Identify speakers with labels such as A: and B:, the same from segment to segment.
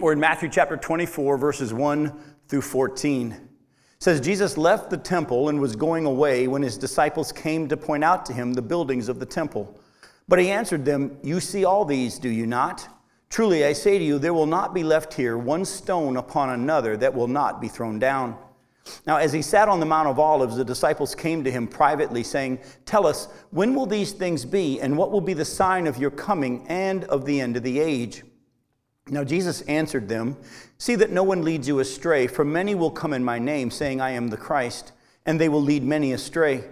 A: We're in Matthew chapter 24, verses 1 through 14. It says, Jesus left the temple and was going away when his disciples came to point out to him the buildings of the temple. But he answered them, You see all these, do you not? Truly, I say to you, there will not be left here one stone upon another that will not be thrown down. Now, as he sat on the Mount of Olives, the disciples came to him privately, saying, Tell us, when will these things be, and what will be the sign of your coming and of the end of the age? Now, Jesus answered them, See that no one leads you astray, for many will come in my name, saying, I am the Christ, and they will lead many astray.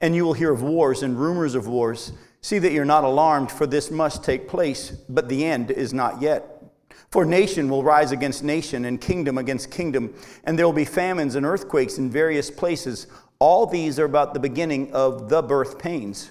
A: And you will hear of wars and rumors of wars. See that you're not alarmed, for this must take place, but the end is not yet. For nation will rise against nation, and kingdom against kingdom, and there will be famines and earthquakes in various places. All these are about the beginning of the birth pains.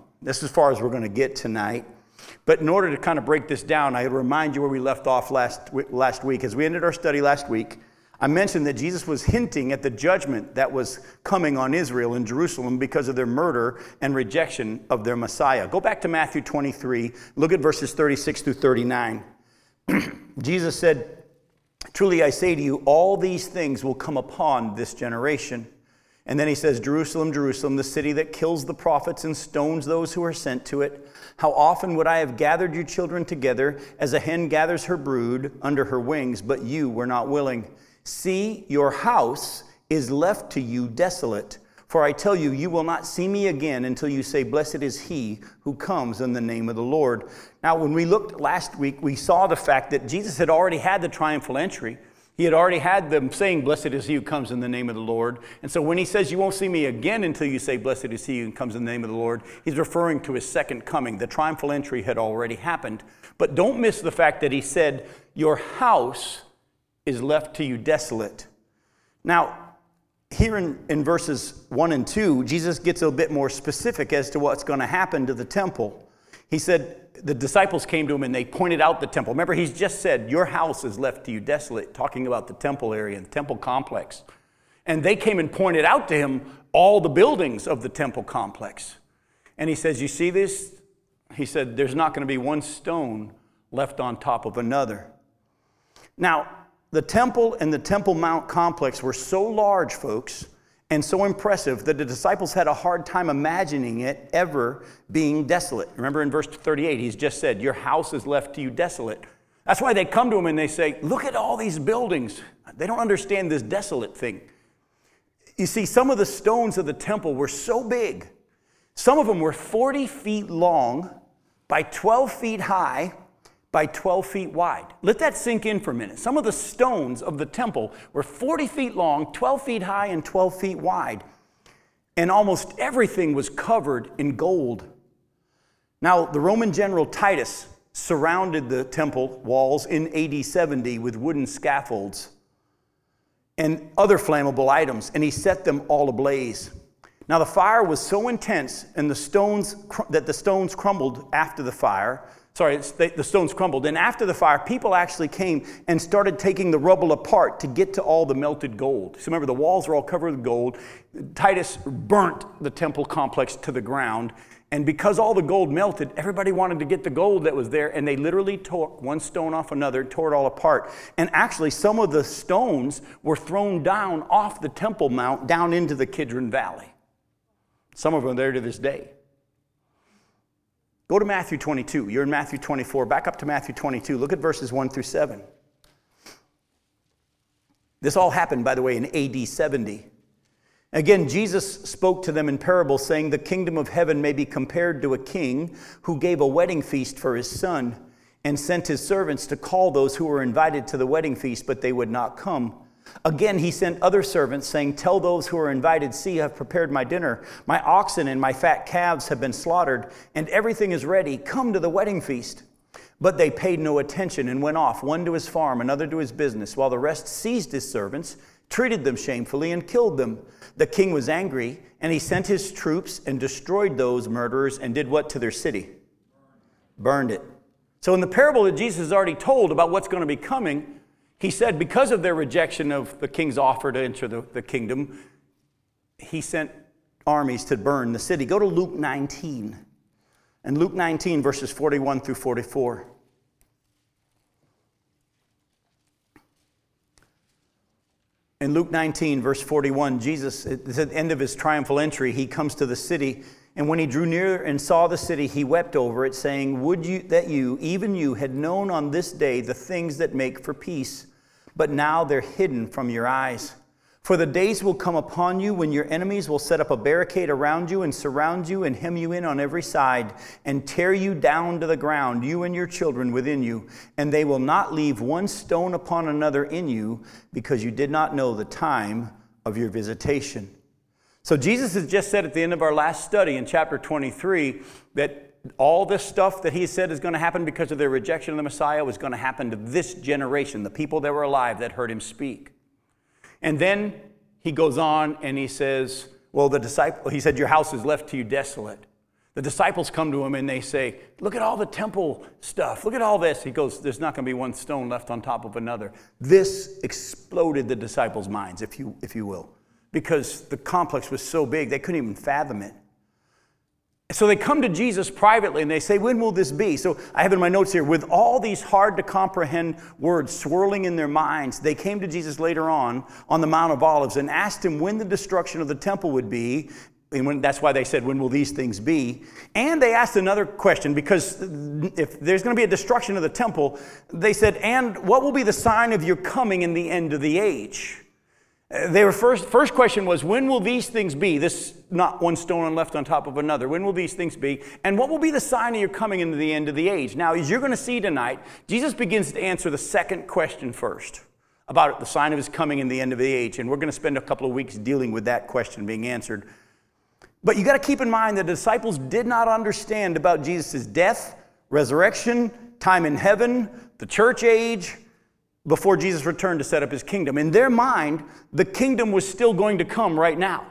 A: This is as far as we're going to get tonight. But in order to kind of break this down, I remind you where we left off last, last week. As we ended our study last week, I mentioned that Jesus was hinting at the judgment that was coming on Israel in Jerusalem because of their murder and rejection of their Messiah. Go back to Matthew 23, look at verses 36 through 39. Jesus said, Truly I say to you, all these things will come upon this generation. And then he says, Jerusalem, Jerusalem, the city that kills the prophets and stones those who are sent to it. How often would I have gathered you children together as a hen gathers her brood under her wings, but you were not willing. See, your house is left to you desolate. For I tell you, you will not see me again until you say, Blessed is he who comes in the name of the Lord. Now, when we looked last week, we saw the fact that Jesus had already had the triumphal entry. He had already had them saying, Blessed is he who comes in the name of the Lord. And so when he says, You won't see me again until you say, Blessed is he who comes in the name of the Lord, he's referring to his second coming. The triumphal entry had already happened. But don't miss the fact that he said, Your house is left to you desolate. Now, here in, in verses 1 and 2, Jesus gets a bit more specific as to what's going to happen to the temple. He said, the disciples came to him and they pointed out the temple. Remember, he's just said, Your house is left to you desolate, talking about the temple area, the temple complex. And they came and pointed out to him all the buildings of the temple complex. And he says, You see this? He said, There's not going to be one stone left on top of another. Now, the temple and the Temple Mount complex were so large, folks, and so impressive that the disciples had a hard time imagining it ever being desolate. Remember in verse 38, he's just said, Your house is left to you desolate. That's why they come to him and they say, Look at all these buildings. They don't understand this desolate thing. You see, some of the stones of the temple were so big. Some of them were 40 feet long by 12 feet high by 12 feet wide. Let that sink in for a minute. Some of the stones of the temple were 40 feet long, 12 feet high, and 12 feet wide. And almost everything was covered in gold. Now, the Roman general Titus surrounded the temple walls in AD 70 with wooden scaffolds and other flammable items, and he set them all ablaze. Now, the fire was so intense and the stones, that the stones crumbled after the fire sorry, the stones crumbled. And after the fire, people actually came and started taking the rubble apart to get to all the melted gold. So remember, the walls are all covered with gold. Titus burnt the temple complex to the ground. And because all the gold melted, everybody wanted to get the gold that was there, and they literally tore one stone off another, tore it all apart. And actually, some of the stones were thrown down off the Temple Mount down into the Kidron Valley. Some of them are there to this day. Go to Matthew 22. You're in Matthew 24. Back up to Matthew 22. Look at verses 1 through 7. This all happened, by the way, in AD 70. Again, Jesus spoke to them in parables, saying, The kingdom of heaven may be compared to a king who gave a wedding feast for his son and sent his servants to call those who were invited to the wedding feast, but they would not come. Again, he sent other servants, saying, Tell those who are invited, See, I've prepared my dinner. My oxen and my fat calves have been slaughtered, and everything is ready. Come to the wedding feast. But they paid no attention and went off, one to his farm, another to his business, while the rest seized his servants, treated them shamefully, and killed them. The king was angry, and he sent his troops and destroyed those murderers and did what to their city? Burned it. So, in the parable that Jesus has already told about what's going to be coming, he said, because of their rejection of the king's offer to enter the, the kingdom, he sent armies to burn the city. Go to Luke 19. And Luke 19, verses 41 through 44. In Luke 19, verse 41, Jesus, at the end of his triumphal entry, he comes to the city. And when he drew near and saw the city, he wept over it, saying, Would you that you, even you, had known on this day the things that make for peace, but now they're hidden from your eyes. For the days will come upon you when your enemies will set up a barricade around you and surround you and hem you in on every side and tear you down to the ground, you and your children within you. And they will not leave one stone upon another in you because you did not know the time of your visitation. So Jesus has just said at the end of our last study in chapter 23 that all this stuff that he said is going to happen because of their rejection of the Messiah was going to happen to this generation, the people that were alive that heard him speak. And then he goes on and he says, Well, the disciple, he said, Your house is left to you desolate. The disciples come to him and they say, Look at all the temple stuff. Look at all this. He goes, There's not going to be one stone left on top of another. This exploded the disciples' minds, if you, if you will, because the complex was so big they couldn't even fathom it. So they come to Jesus privately and they say, When will this be? So I have in my notes here, with all these hard to comprehend words swirling in their minds, they came to Jesus later on on the Mount of Olives and asked him when the destruction of the temple would be. And when, that's why they said, When will these things be? And they asked another question because if there's going to be a destruction of the temple, they said, And what will be the sign of your coming in the end of the age? They were first, first question was, when will these things be? This not one stone left on top of another. When will these things be? And what will be the sign of your coming into the end of the age? Now, as you're going to see tonight, Jesus begins to answer the second question first about the sign of his coming in the end of the age. And we're going to spend a couple of weeks dealing with that question being answered. But you got to keep in mind the disciples did not understand about Jesus' death, resurrection, time in heaven, the church age, before Jesus returned to set up his kingdom. In their mind, the kingdom was still going to come right now.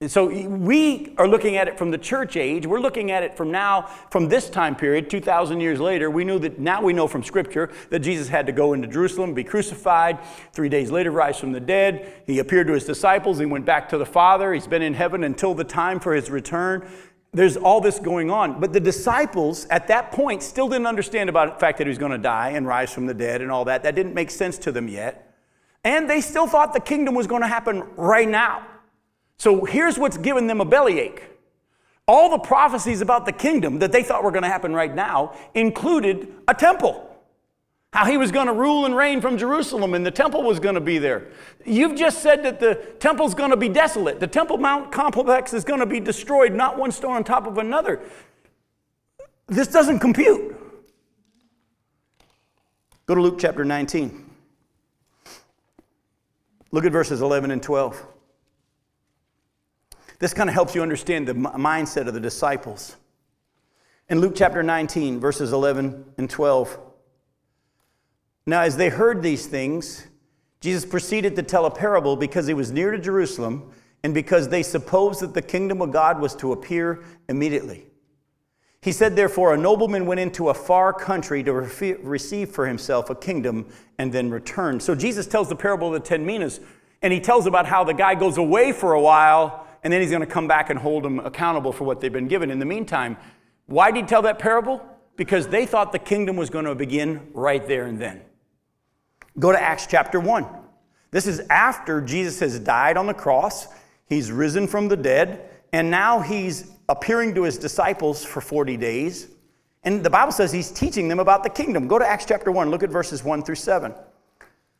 A: And so we are looking at it from the church age. We're looking at it from now, from this time period, 2,000 years later. We knew that now we know from Scripture that Jesus had to go into Jerusalem, be crucified, three days later rise from the dead. He appeared to his disciples. He went back to the Father. He's been in heaven until the time for his return there's all this going on. But the disciples at that point still didn't understand about the fact that he was going to die and rise from the dead and all that. That didn't make sense to them yet. And they still thought the kingdom was going to happen right now. So here's what's given them a bellyache. All the prophecies about the kingdom that they thought were going to happen right now included a temple how he was going to rule and reign from Jerusalem and the temple was going to be there. You've just said that the temple's going to be desolate. The Temple Mount complex is going to be destroyed, not one stone on top of another. This doesn't compute. Go to Luke chapter 19. Look at verses 11 and 12. This kind of helps you understand the mindset of the disciples. In Luke chapter 19, verses 11 and 12. Now, as they heard these things, Jesus proceeded to tell a parable because he was near to Jerusalem and because they supposed that the kingdom of God was to appear immediately. He said, Therefore, a nobleman went into a far country to receive for himself a kingdom and then returned. So Jesus tells the parable of the ten minas, and he tells about how the guy goes away for a while and then he's going to come back and hold them accountable for what they've been given. In the meantime, why did he tell that parable? Because they thought the kingdom was going to begin right there and then. Go to Acts chapter 1. This is after Jesus has died on the cross, he's risen from the dead, and now he's appearing to his disciples for 40 days. And the Bible says he's teaching them about the kingdom. Go to Acts chapter 1, look at verses 1 through 7.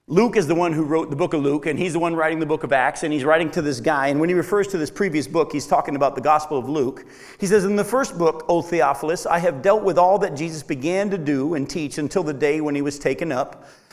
A: Luke is the one who wrote the book of Luke, and he's the one writing the book of Acts, and he's writing to this guy. And when he refers to this previous book, he's talking about the Gospel of Luke. He says, In the first book, O Theophilus, I have dealt with all that Jesus began to do and teach until the day when he was taken up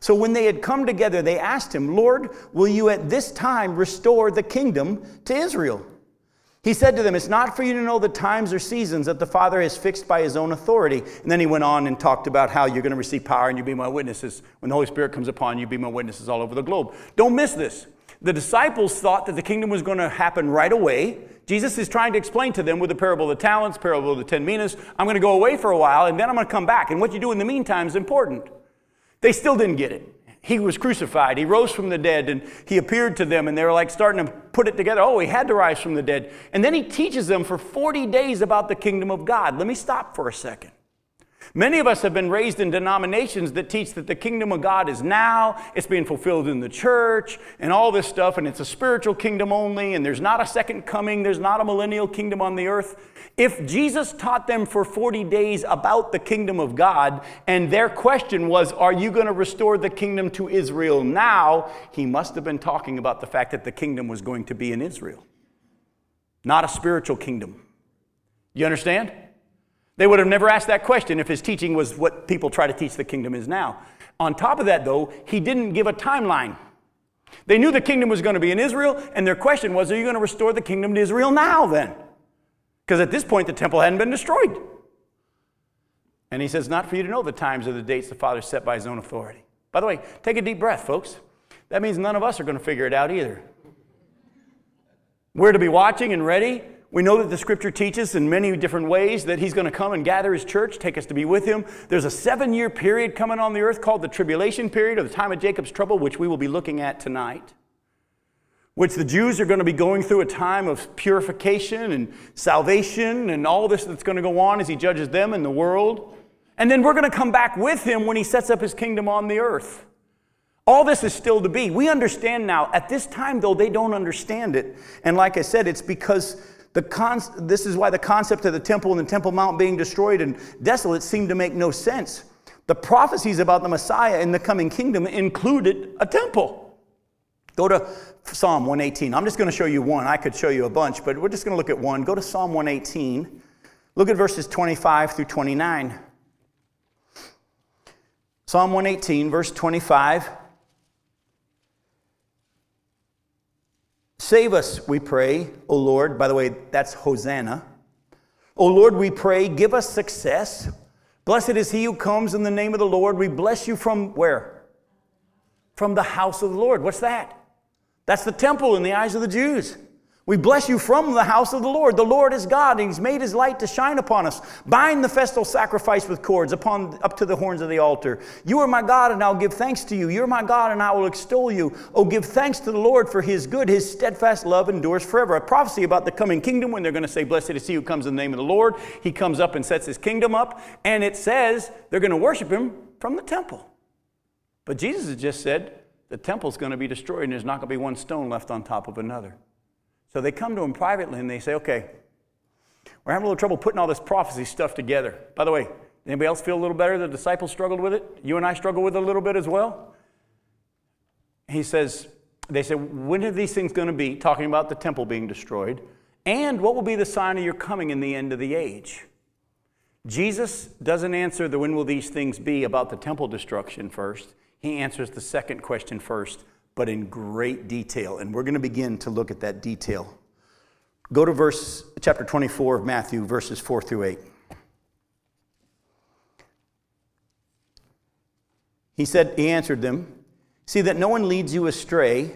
A: So when they had come together, they asked him, Lord, will you at this time restore the kingdom to Israel? He said to them, It's not for you to know the times or seasons that the Father has fixed by his own authority. And then he went on and talked about how you're going to receive power and you'll be my witnesses. When the Holy Spirit comes upon you, be my witnesses all over the globe. Don't miss this. The disciples thought that the kingdom was going to happen right away. Jesus is trying to explain to them with the parable of the talents, parable of the ten minas, I'm going to go away for a while and then I'm going to come back. And what you do in the meantime is important. They still didn't get it he was crucified. He rose from the dead and he appeared to them, and they were like starting to put it together. Oh, he had to rise from the dead. And then he teaches them for 40 days about the kingdom of God. Let me stop for a second. Many of us have been raised in denominations that teach that the kingdom of God is now, it's being fulfilled in the church, and all this stuff, and it's a spiritual kingdom only, and there's not a second coming, there's not a millennial kingdom on the earth. If Jesus taught them for 40 days about the kingdom of God, and their question was, Are you going to restore the kingdom to Israel now? He must have been talking about the fact that the kingdom was going to be in Israel, not a spiritual kingdom. You understand? They would have never asked that question if his teaching was what people try to teach the kingdom is now. On top of that, though, he didn't give a timeline. They knew the kingdom was going to be in Israel, and their question was, Are you going to restore the kingdom to Israel now then? Because at this point, the temple hadn't been destroyed. And he says, Not for you to know the times or the dates the Father set by his own authority. By the way, take a deep breath, folks. That means none of us are going to figure it out either. We're to be watching and ready we know that the scripture teaches in many different ways that he's going to come and gather his church, take us to be with him. There's a seven year period coming on the earth called the tribulation period or the time of Jacob's trouble, which we will be looking at tonight. Which the Jews are going to be going through a time of purification and salvation and all this that's going to go on as he judges them and the world. And then we're going to come back with him when he sets up his kingdom on the earth. All this is still to be. We understand now. At this time, though, they don't understand it. And like I said, it's because the con- this is why the concept of the temple and the Temple Mount being destroyed and desolate seemed to make no sense. The prophecies about the Messiah in the coming kingdom included a temple. Go to Psalm 118. I'm just going to show you one. I could show you a bunch, but we're just going to look at one. Go to Psalm 118. Look at verses 25 through 29. Psalm 118, verse 25. Save us, we pray, O Lord. By the way, that's Hosanna. O Lord, we pray, give us success. Blessed is he who comes in the name of the Lord. We bless you from where? From the house of the Lord. What's that? That's the temple in the eyes of the Jews. We bless you from the house of the Lord. The Lord is God, and He's made His light to shine upon us. Bind the festal sacrifice with cords upon, up to the horns of the altar. You are my God, and I'll give thanks to you. You're my God, and I will extol you. Oh, give thanks to the Lord for His good. His steadfast love endures forever. A prophecy about the coming kingdom when they're going to say, Blessed is He who comes in the name of the Lord. He comes up and sets His kingdom up, and it says they're going to worship Him from the temple. But Jesus has just said the temple's going to be destroyed, and there's not going to be one stone left on top of another. So they come to him privately and they say, okay, we're having a little trouble putting all this prophecy stuff together. By the way, anybody else feel a little better? The disciples struggled with it. You and I struggle with it a little bit as well. He says, they said, when are these things going to be? Talking about the temple being destroyed. And what will be the sign of your coming in the end of the age? Jesus doesn't answer the when will these things be about the temple destruction first. He answers the second question first but in great detail. And we're going to begin to look at that detail. Go to verse chapter 24 of Matthew, verses 4 through 8. He said, He answered them, See that no one leads you astray,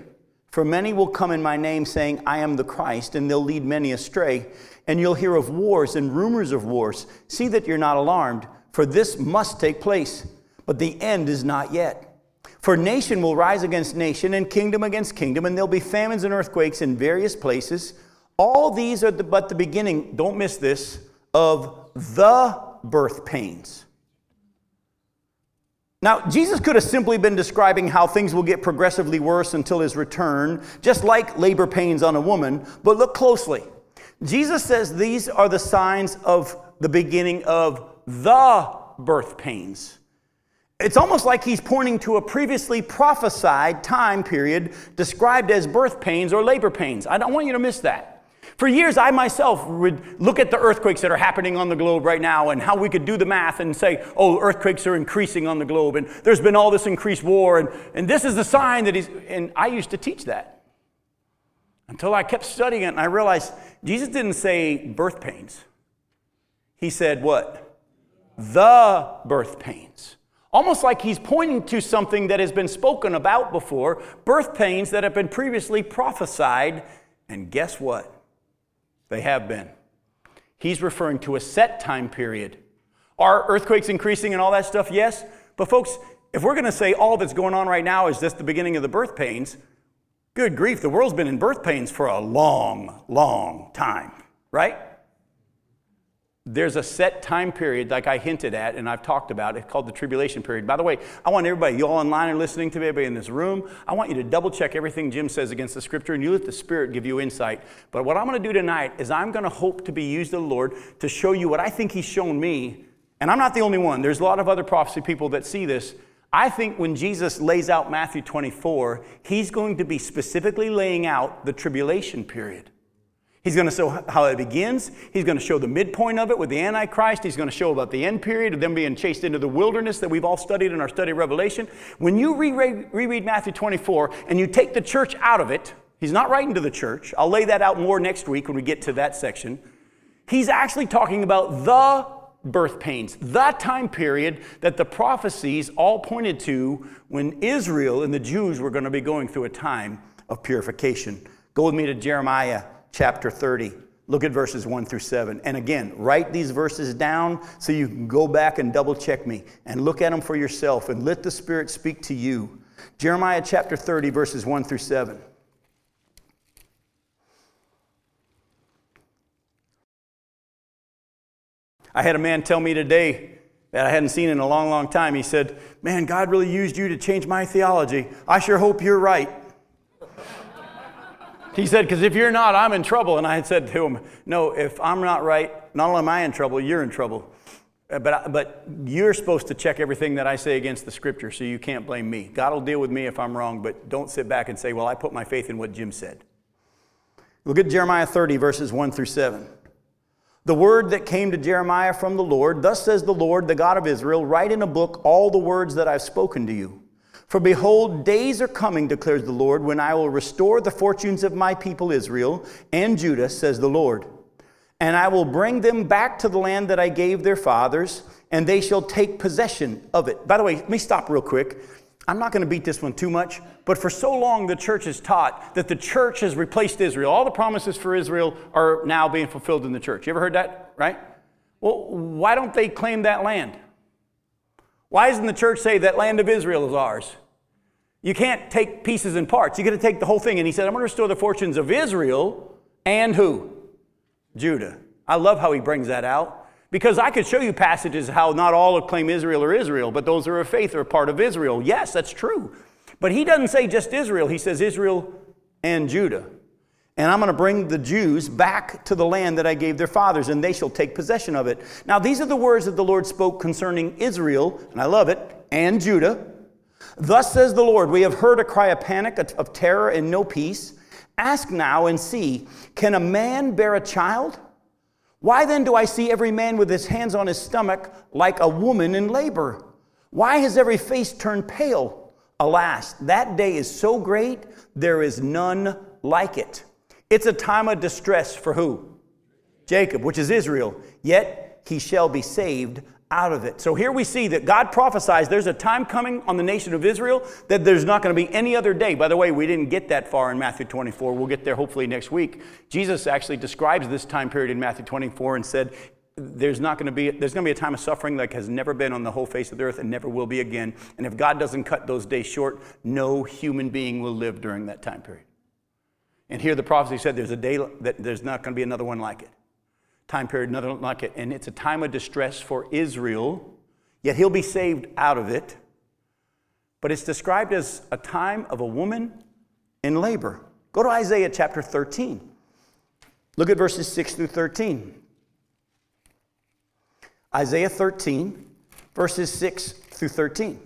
A: for many will come in my name, saying, I am the Christ, and they'll lead many astray. And you'll hear of wars and rumors of wars. See that you're not alarmed, for this must take place, but the end is not yet. For nation will rise against nation and kingdom against kingdom, and there'll be famines and earthquakes in various places. All these are the, but the beginning, don't miss this, of the birth pains. Now, Jesus could have simply been describing how things will get progressively worse until his return, just like labor pains on a woman, but look closely. Jesus says these are the signs of the beginning of the birth pains. It's almost like he's pointing to a previously prophesied time period described as birth pains or labor pains. I don't want you to miss that. For years, I myself would look at the earthquakes that are happening on the globe right now and how we could do the math and say, oh, earthquakes are increasing on the globe and there's been all this increased war and, and this is the sign that he's. And I used to teach that until I kept studying it and I realized Jesus didn't say birth pains. He said what? The birth pains. Almost like he's pointing to something that has been spoken about before, birth pains that have been previously prophesied. And guess what? They have been. He's referring to a set time period. Are earthquakes increasing and all that stuff? Yes. But, folks, if we're going to say all that's going on right now is just the beginning of the birth pains, good grief, the world's been in birth pains for a long, long time, right? There's a set time period, like I hinted at and I've talked about, it's called the tribulation period. By the way, I want everybody, you all online and listening to me, everybody in this room, I want you to double check everything Jim says against the scripture and you let the Spirit give you insight. But what I'm going to do tonight is I'm going to hope to be used of the Lord to show you what I think He's shown me. And I'm not the only one, there's a lot of other prophecy people that see this. I think when Jesus lays out Matthew 24, He's going to be specifically laying out the tribulation period. He's going to show how it begins. He's going to show the midpoint of it with the Antichrist. He's going to show about the end period of them being chased into the wilderness that we've all studied in our study of Revelation. When you reread, Matthew 24 and you take the church out of it, he's not writing to the church. I'll lay that out more next week when we get to that section. He's actually talking about the birth pains, the time period that the prophecies all pointed to when Israel and the Jews were going to be going through a time of purification. Go with me to Jeremiah chapter 30. Look at verses 1 through 7. And again, write these verses down so you can go back and double check me and look at them for yourself and let the Spirit speak to you. Jeremiah chapter 30, verses 1 through 7. I had a man tell me today that I hadn't seen in a long, long time. He said, Man, God really used you to change my theology. I sure hope you're right. He said, Because if you're not, I'm in trouble. And I had said to him, No, if I'm not right, not only am I in trouble, you're in trouble. Uh, but, but you're supposed to check everything that I say against the scripture, so you can't blame me. God will deal with me if I'm wrong, but don't sit back and say, Well, I put my faith in what Jim said. Look at Jeremiah 30, verses 1 through 7. The word that came to Jeremiah from the Lord, thus says the Lord, the God of Israel, write in a book all the words that I've spoken to you. For behold, days are coming, declares the Lord, when I will restore the fortunes of my people Israel and Judah, says the Lord. And I will bring them back to the land that I gave their fathers, and they shall take possession of it. By the way, let me stop real quick. I'm not going to beat this one too much, but for so long the church has taught that the church has replaced Israel. All the promises for Israel are now being fulfilled in the church. You ever heard that, right? Well, why don't they claim that land? Why doesn't the church say that land of Israel is ours? You can't take pieces and parts. You got to take the whole thing. And he said, I'm going to restore the fortunes of Israel and who? Judah. I love how he brings that out because I could show you passages how not all claim Israel or Israel, but those who are of faith are part of Israel. Yes, that's true. But he doesn't say just Israel, he says Israel and Judah. And I'm going to bring the Jews back to the land that I gave their fathers, and they shall take possession of it. Now, these are the words that the Lord spoke concerning Israel, and I love it, and Judah Thus says the Lord, we have heard a cry of panic, of terror, and no peace. Ask now and see, can a man bear a child? Why then do I see every man with his hands on his stomach like a woman in labor? Why has every face turned pale? Alas, that day is so great, there is none like it. It's a time of distress for who? Jacob, which is Israel. Yet he shall be saved out of it. So here we see that God prophesies there's a time coming on the nation of Israel that there's not going to be any other day. By the way, we didn't get that far in Matthew 24. We'll get there hopefully next week. Jesus actually describes this time period in Matthew 24 and said, there's not going to be there's going to be a time of suffering like has never been on the whole face of the earth and never will be again and if god doesn't cut those days short no human being will live during that time period and here the prophecy said there's a day that there's not going to be another one like it time period, nothing like it. And it's a time of distress for Israel, yet he'll be saved out of it. But it's described as a time of a woman in labor. Go to Isaiah chapter 13. Look at verses 6 through 13. Isaiah 13, verses 6 through 13.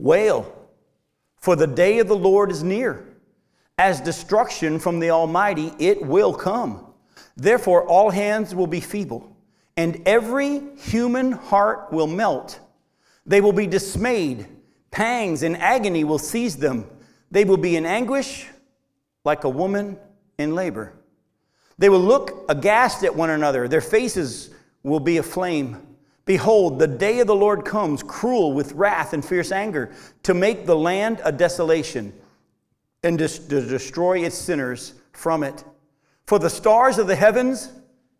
A: Wail, for the day of the Lord is near. As destruction from the Almighty, it will come. Therefore, all hands will be feeble, and every human heart will melt. They will be dismayed. Pangs and agony will seize them. They will be in anguish like a woman in labor. They will look aghast at one another. Their faces will be aflame. Behold, the day of the Lord comes, cruel with wrath and fierce anger, to make the land a desolation and to destroy its sinners from it. For the stars of the heavens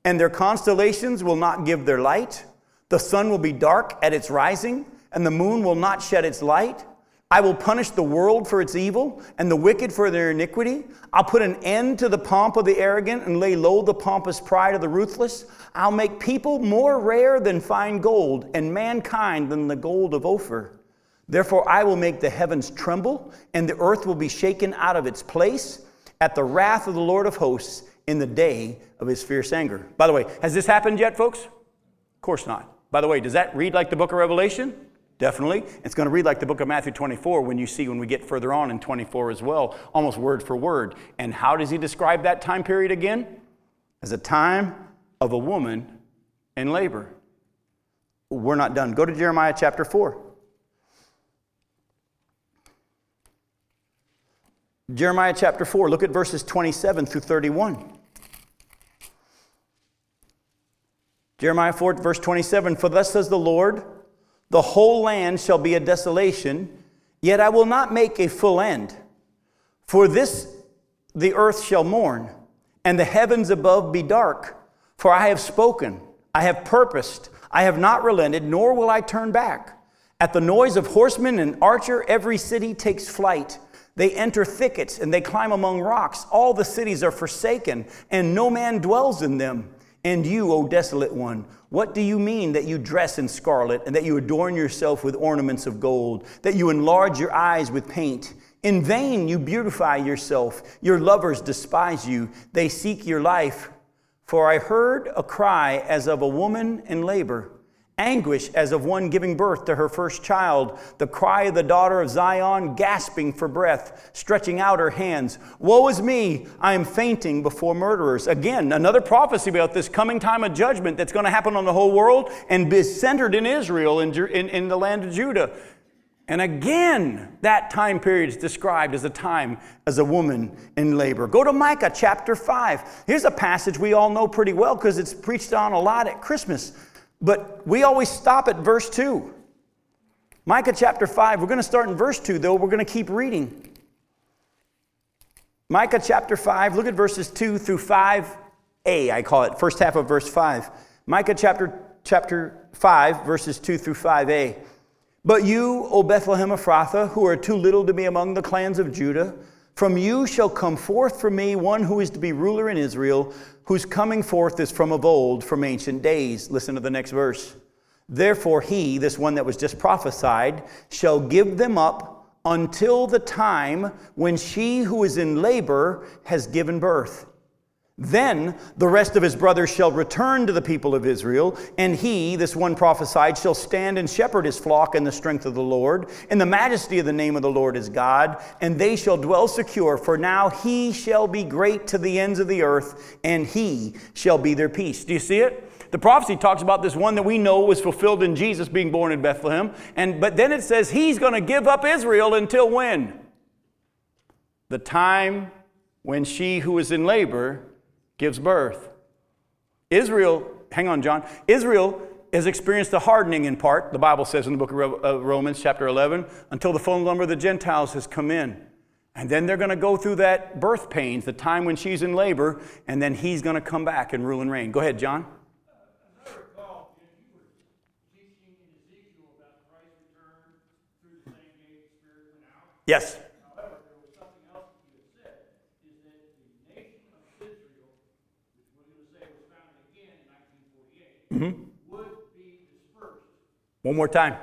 A: and their constellations will not give their light. The sun will be dark at its rising, and the moon will not shed its light. I will punish the world for its evil and the wicked for their iniquity. I'll put an end to the pomp of the arrogant and lay low the pompous pride of the ruthless. I'll make people more rare than fine gold and mankind than the gold of Ophir. Therefore, I will make the heavens tremble and the earth will be shaken out of its place at the wrath of the Lord of hosts in the day of his fierce anger. By the way, has this happened yet, folks? Of course not. By the way, does that read like the book of Revelation? Definitely. It's going to read like the book of Matthew 24 when you see when we get further on in 24 as well, almost word for word. And how does he describe that time period again? As a time of a woman in labor. We're not done. Go to Jeremiah chapter 4. Jeremiah chapter 4, look at verses 27 through 31. Jeremiah 4, verse 27 For thus says the Lord, the whole land shall be a desolation, yet I will not make a full end. For this the earth shall mourn, and the heavens above be dark. For I have spoken, I have purposed, I have not relented, nor will I turn back. At the noise of horsemen and archer, every city takes flight. They enter thickets and they climb among rocks. All the cities are forsaken, and no man dwells in them. And you, O desolate one, what do you mean that you dress in scarlet and that you adorn yourself with ornaments of gold, that you enlarge your eyes with paint? In vain you beautify yourself. Your lovers despise you, they seek your life. For I heard a cry as of a woman in labor anguish as of one giving birth to her first child, the cry of the daughter of Zion, gasping for breath, stretching out her hands. Woe is me, I am fainting before murderers. Again, another prophecy about this coming time of judgment that's going to happen on the whole world and be centered in Israel, in, in, in the land of Judah. And again, that time period is described as a time as a woman in labor. Go to Micah chapter 5. Here's a passage we all know pretty well because it's preached on a lot at Christmas. But we always stop at verse 2. Micah chapter 5, we're going to start in verse 2, though. We're going to keep reading. Micah chapter 5, look at verses 2 through 5a, I call it, first half of verse 5. Micah chapter, chapter 5, verses 2 through 5a. But you, O Bethlehem Ephrathah, who are too little to be among the clans of Judah, from you shall come forth for me one who is to be ruler in Israel, whose coming forth is from of old, from ancient days. Listen to the next verse. Therefore, he, this one that was just prophesied, shall give them up until the time when she who is in labor has given birth. Then the rest of his brothers shall return to the people of Israel, and he, this one prophesied, shall stand and shepherd his flock in the strength of the Lord, in the majesty of the name of the Lord his God, and they shall dwell secure, for now he shall be great to the ends of the earth, and he shall be their peace. Do you see it? The prophecy talks about this one that we know was fulfilled in Jesus being born in Bethlehem, and but then it says he's going to give up Israel until when? The time when she who is in labor gives birth. Israel, hang on, John. Israel has experienced a hardening in part, the Bible says in the book of Romans, chapter 11, until the full number of the Gentiles has come in. And then they're going to go through that birth pains, the time when she's in labor, and then he's going to come back and rule and reign. Go ahead, John. Yes. Mm-hmm. One more time.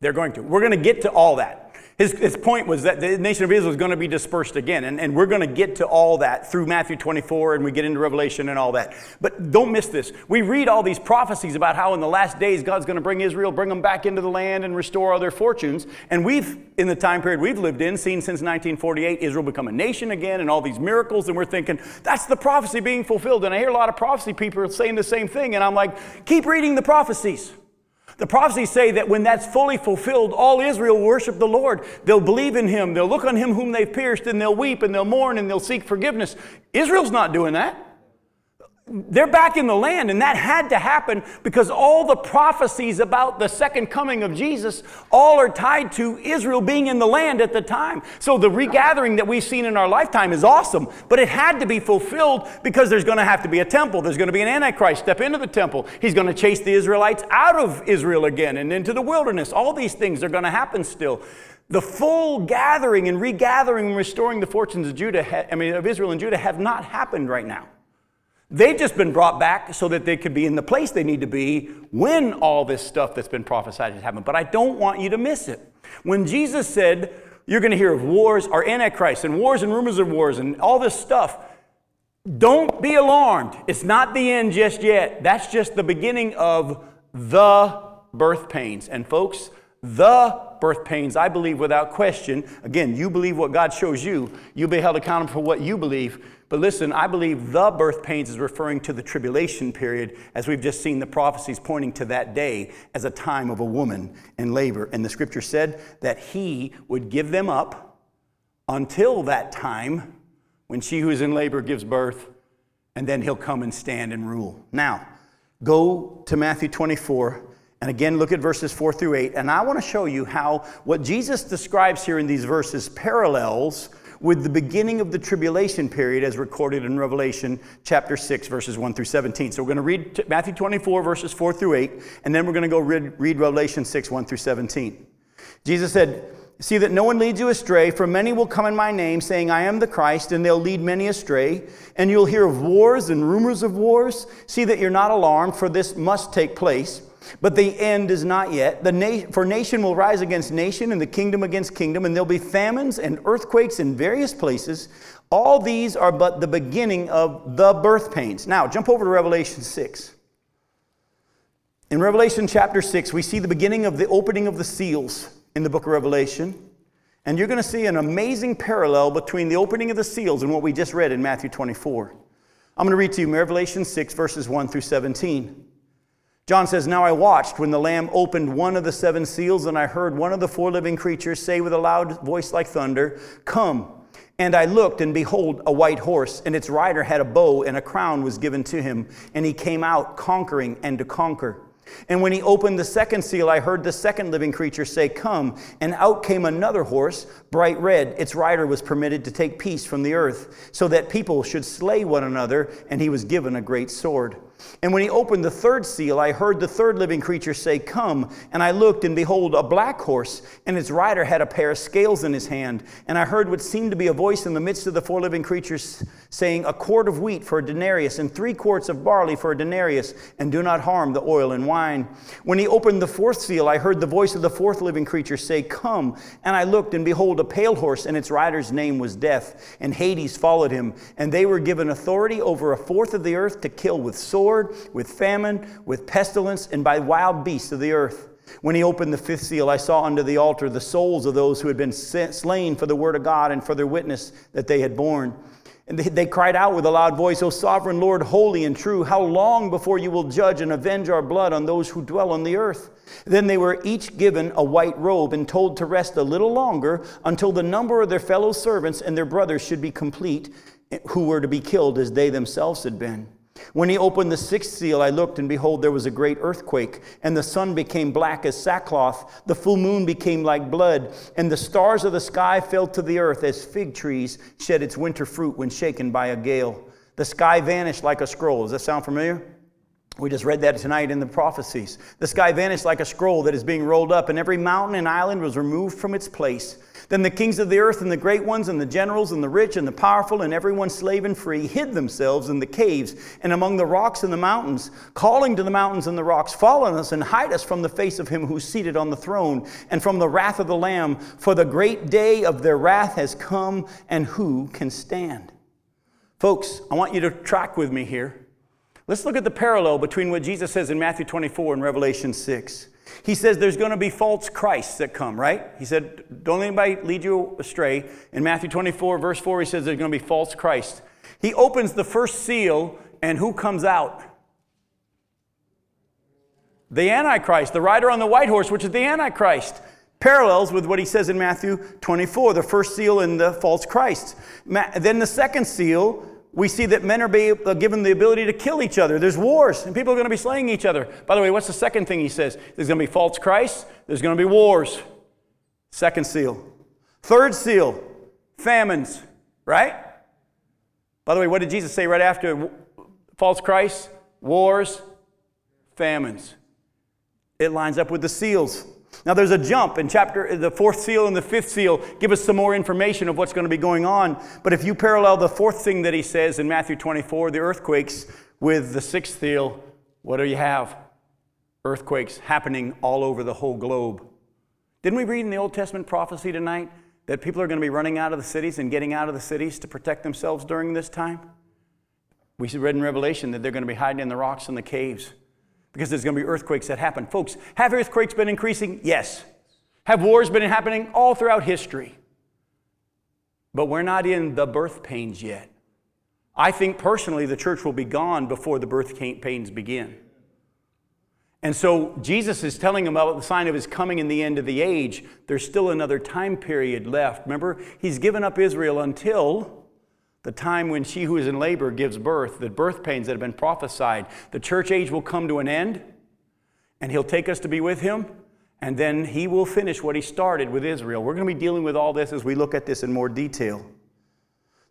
A: They're going to. We're going to get to all that. His, his point was that the nation of Israel is going to be dispersed again. And, and we're going to get to all that through Matthew 24 and we get into Revelation and all that. But don't miss this. We read all these prophecies about how in the last days God's going to bring Israel, bring them back into the land and restore all their fortunes. And we've, in the time period we've lived in, seen since 1948 Israel become a nation again and all these miracles. And we're thinking, that's the prophecy being fulfilled. And I hear a lot of prophecy people saying the same thing. And I'm like, keep reading the prophecies. The prophecies say that when that's fully fulfilled, all Israel will worship the Lord. They'll believe in him. They'll look on him whom they've pierced, and they'll weep and they'll mourn and they'll seek forgiveness. Israel's not doing that. They're back in the land, and that had to happen because all the prophecies about the second coming of Jesus all are tied to Israel being in the land at the time. So the regathering that we've seen in our lifetime is awesome, but it had to be fulfilled because there's going to have to be a temple. There's going to be an Antichrist step into the temple. He's going to chase the Israelites out of Israel again and into the wilderness. All these things are going to happen still. The full gathering and regathering and restoring the fortunes of Judah, I mean, of Israel and Judah, have not happened right now. They've just been brought back so that they could be in the place they need to be when all this stuff that's been prophesied has happened. But I don't want you to miss it. When Jesus said, You're going to hear of wars or Antichrist and wars and rumors of wars and all this stuff, don't be alarmed. It's not the end just yet. That's just the beginning of the birth pains. And folks, the birth pains, I believe without question. Again, you believe what God shows you, you'll be held accountable for what you believe. But listen, I believe the birth pains is referring to the tribulation period, as we've just seen the prophecies pointing to that day as a time of a woman in labor. And the scripture said that he would give them up until that time when she who is in labor gives birth, and then he'll come and stand and rule. Now, go to Matthew 24 and again, look at verses 4 through 8. And I want to show you how what Jesus describes here in these verses parallels with the beginning of the tribulation period as recorded in Revelation chapter 6, verses 1 through 17. So we're going to read Matthew 24, verses 4 through 8, and then we're going to go read, read Revelation 6, 1 through 17. Jesus said, See that no one leads you astray, for many will come in my name, saying, I am the Christ, and they'll lead many astray. And you'll hear of wars and rumors of wars. See that you're not alarmed, for this must take place. But the end is not yet. Na- for nation will rise against nation, and the kingdom against kingdom, and there'll be famines and earthquakes in various places. All these are but the beginning of the birth pains. Now, jump over to Revelation 6. In Revelation chapter 6, we see the beginning of the opening of the seals in the book of Revelation. And you're going to see an amazing parallel between the opening of the seals and what we just read in Matthew 24. I'm going to read to you Revelation 6, verses 1 through 17. John says, Now I watched when the Lamb opened one of the seven seals, and I heard one of the four living creatures say with a loud voice like thunder, Come. And I looked, and behold, a white horse, and its rider had a bow, and a crown was given to him. And he came out conquering and to conquer. And when he opened the second seal, I heard the second living creature say, Come. And out came another horse, bright red. Its rider was permitted to take peace from the earth, so that people should slay one another, and he was given a great sword. And when he opened the third seal, I heard the third living creature say, Come. And I looked, and behold, a black horse, and its rider had a pair of scales in his hand. And I heard what seemed to be a voice in the midst of the four living creatures saying, A quart of wheat for a denarius, and three quarts of barley for a denarius, and do not harm the oil and wine. When he opened the fourth seal, I heard the voice of the fourth living creature say, Come. And I looked, and behold, a pale horse, and its rider's name was Death. And Hades followed him. And they were given authority over a fourth of the earth to kill with sword sword, with famine, with pestilence, and by wild beasts of the earth. When he opened the fifth seal, I saw under the altar the souls of those who had been slain for the word of God and for their witness that they had borne. And they, they cried out with a loud voice, O sovereign Lord, holy and true, how long before you will judge and avenge our blood on those who dwell on the earth? Then they were each given a white robe and told to rest a little longer until the number of their fellow servants and their brothers should be complete, eh, who were to be killed as they themselves had been. When he opened the sixth seal, I looked, and behold, there was a great earthquake, and the sun became black as sackcloth, the full moon became like blood, and the stars of the sky fell to the earth as fig trees shed its winter fruit when shaken by a gale. The sky vanished like a scroll. Does that sound familiar? We just read that tonight in the prophecies. The sky vanished like a scroll that is being rolled up, and every mountain and island was removed from its place. Then the kings of the earth and the great ones and the generals and the rich and the powerful and everyone slave and free hid themselves in the caves and among the rocks and the mountains, calling to the mountains and the rocks, Fall on us and hide us from the face of him who's seated on the throne and from the wrath of the Lamb, for the great day of their wrath has come, and who can stand? Folks, I want you to track with me here. Let's look at the parallel between what Jesus says in Matthew 24 and Revelation 6. He says there's going to be false Christs that come, right? He said, Don't let anybody lead you astray. In Matthew 24, verse 4, he says there's going to be false Christ. He opens the first seal, and who comes out? The Antichrist, the rider on the white horse, which is the Antichrist. Parallels with what he says in Matthew 24, the first seal and the false Christ. Then the second seal we see that men are be, uh, given the ability to kill each other. There's wars, and people are going to be slaying each other. By the way, what's the second thing he says? There's going to be false Christ, there's going to be wars. Second seal. Third seal, famines, right? By the way, what did Jesus say right after false Christ? Wars, famines. It lines up with the seals. Now there's a jump in chapter the fourth seal and the fifth seal give us some more information of what's going to be going on. But if you parallel the fourth thing that he says in Matthew 24, the earthquakes, with the sixth seal, what do you have? Earthquakes happening all over the whole globe. Didn't we read in the Old Testament prophecy tonight that people are going to be running out of the cities and getting out of the cities to protect themselves during this time? We read in Revelation that they're going to be hiding in the rocks and the caves because there's going to be earthquakes that happen. Folks, have earthquakes been increasing? Yes. Have wars been happening all throughout history? But we're not in the birth pains yet. I think personally the church will be gone before the birth pains begin. And so Jesus is telling them about the sign of his coming in the end of the age. There's still another time period left. Remember, he's given up Israel until the time when she who is in labor gives birth, the birth pains that have been prophesied. The church age will come to an end, and he'll take us to be with him, and then he will finish what he started with Israel. We're going to be dealing with all this as we look at this in more detail.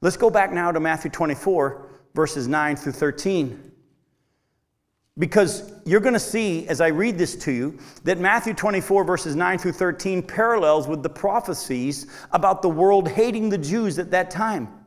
A: Let's go back now to Matthew 24, verses 9 through 13. Because you're going to see, as I read this to you, that Matthew 24, verses 9 through 13, parallels with the prophecies about the world hating the Jews at that time.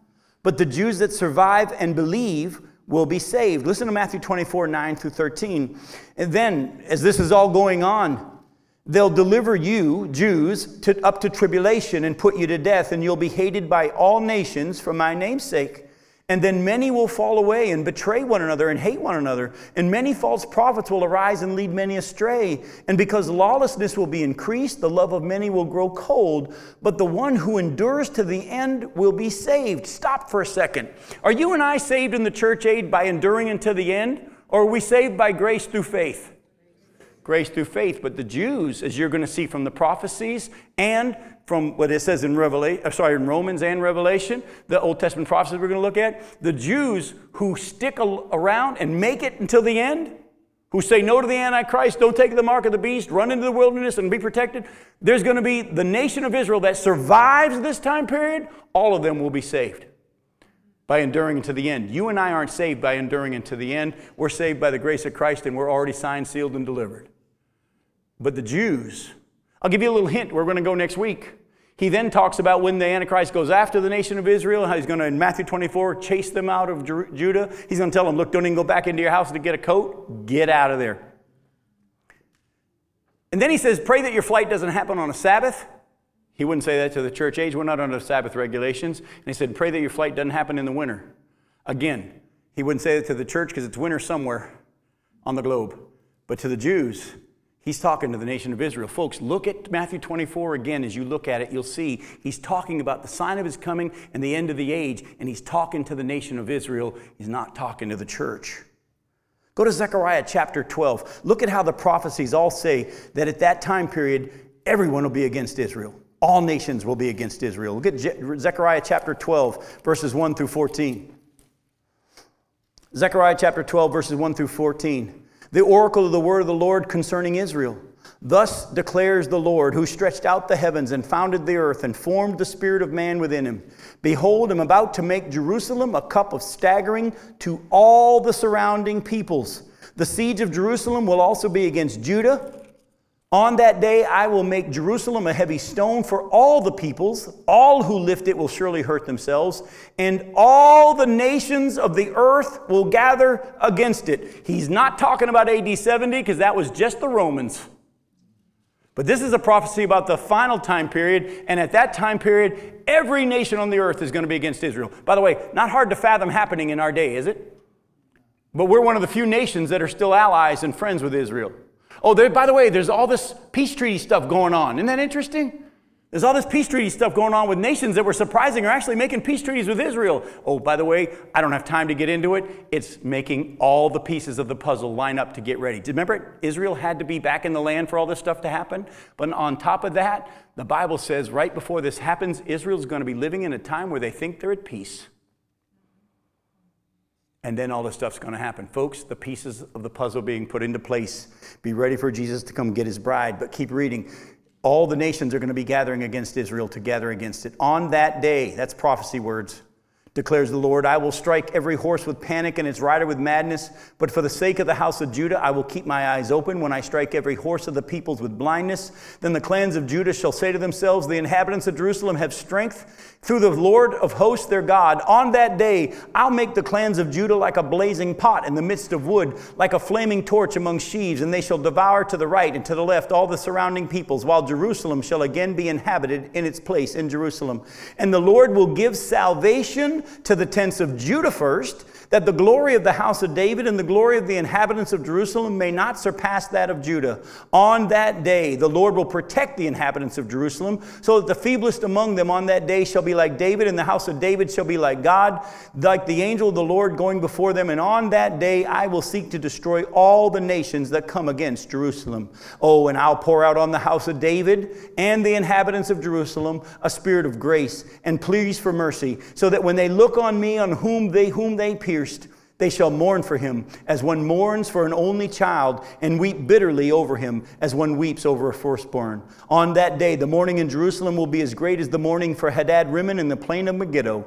A: But the Jews that survive and believe will be saved. Listen to Matthew 24, 9 through 13. And then, as this is all going on, they'll deliver you, Jews, to, up to tribulation and put you to death, and you'll be hated by all nations for my name's sake. And then many will fall away and betray one another and hate one another. And many false prophets will arise and lead many astray. And because lawlessness will be increased, the love of many will grow cold. But the one who endures to the end will be saved. Stop for a second. Are you and I saved in the church age by enduring until the end? Or are we saved by grace through faith? Grace through faith. But the Jews, as you're going to see from the prophecies and from what it says in Revelation, uh, sorry, in Romans and Revelation, the Old Testament prophecies we're going to look at, the Jews who stick around and make it until the end, who say no to the Antichrist, don't take the mark of the beast, run into the wilderness and be protected, there's going to be the nation of Israel that survives this time period, all of them will be saved by enduring unto the end. You and I aren't saved by enduring unto the end. We're saved by the grace of Christ and we're already signed, sealed, and delivered. But the Jews, I'll give you a little hint. We're going to go next week. He then talks about when the Antichrist goes after the nation of Israel, how he's going to, in Matthew 24, chase them out of Judah. He's going to tell them, look, don't even go back into your house to get a coat. Get out of there. And then he says, pray that your flight doesn't happen on a Sabbath. He wouldn't say that to the church age. We're not under Sabbath regulations. And he said, pray that your flight doesn't happen in the winter. Again, he wouldn't say that to the church because it's winter somewhere on the globe. But to the Jews, He's talking to the nation of Israel. Folks, look at Matthew 24 again. As you look at it, you'll see he's talking about the sign of his coming and the end of the age, and he's talking to the nation of Israel. He's not talking to the church. Go to Zechariah chapter 12. Look at how the prophecies all say that at that time period, everyone will be against Israel. All nations will be against Israel. Look at Zechariah chapter 12, verses 1 through 14. Zechariah chapter 12, verses 1 through 14 the oracle of the word of the Lord concerning Israel. Thus declares the Lord, who stretched out the heavens and founded the earth and formed the spirit of man within him. Behold, I'm about to make Jerusalem a cup of staggering to all the surrounding peoples. The siege of Jerusalem will also be against Judah On that day, I will make Jerusalem a heavy stone for all the peoples. All who lift it will surely hurt themselves, and all the nations of the earth will gather against it. He's not talking about AD 70 because that was just the Romans. But this is a prophecy about the final time period, and at that time period, every nation on the earth is going to be against Israel. By the way, not hard to fathom happening in our day, is it? But we're one of the few nations that are still allies and friends with Israel. Oh, there, by the way, there's all this peace treaty stuff going on. Isn't that interesting? There's all this peace treaty stuff going on with nations that were surprising are actually making peace treaties with Israel. Oh, by the way, I don't have time to get into it. It's making all the pieces of the puzzle line up to get ready. Remember, Israel had to be back in the land for all this stuff to happen? But on top of that, the Bible says right before this happens, Israel's going to be living in a time where they think they're at peace. And then all this stuff's going to happen. Folks, the pieces of the puzzle being put into place. Be ready for Jesus to come get his bride. But keep reading. All the nations are going to be gathering against Israel to gather against it. On that day, that's prophecy words declares the Lord. I will strike every horse with panic and its rider with madness, but for the sake of the house of Judah, I will keep my eyes open when I strike every horse of the peoples with blindness. Then the clans of Judah shall say to themselves, The inhabitants of Jerusalem have strength through the Lord of hosts their God. On that day, I'll make the clans of Judah like a blazing pot in the midst of wood, like a flaming torch among sheaves, and they shall devour to the right and to the left all the surrounding peoples, while Jerusalem shall again be inhabited in its place in Jerusalem. And the Lord will give salvation to the tents of Judah first, that the glory of the house of David and the glory of the inhabitants of Jerusalem may not surpass that of Judah. On that day, the Lord will protect the inhabitants of Jerusalem, so that the feeblest among them on that day shall be like David, and the house of David shall be like God, like the angel of the Lord going before them. And on that day, I will seek to destroy all the nations that come against Jerusalem. Oh, and I'll pour out on the house of David and the inhabitants of Jerusalem a spirit of grace and pleas for mercy, so that when they look on me, on whom they whom they pierced, they shall mourn for him as one mourns for an only child, and weep bitterly over him as one weeps over a firstborn. On that day, the mourning in Jerusalem will be as great as the mourning for Hadad Rimmon in the plain of Megiddo.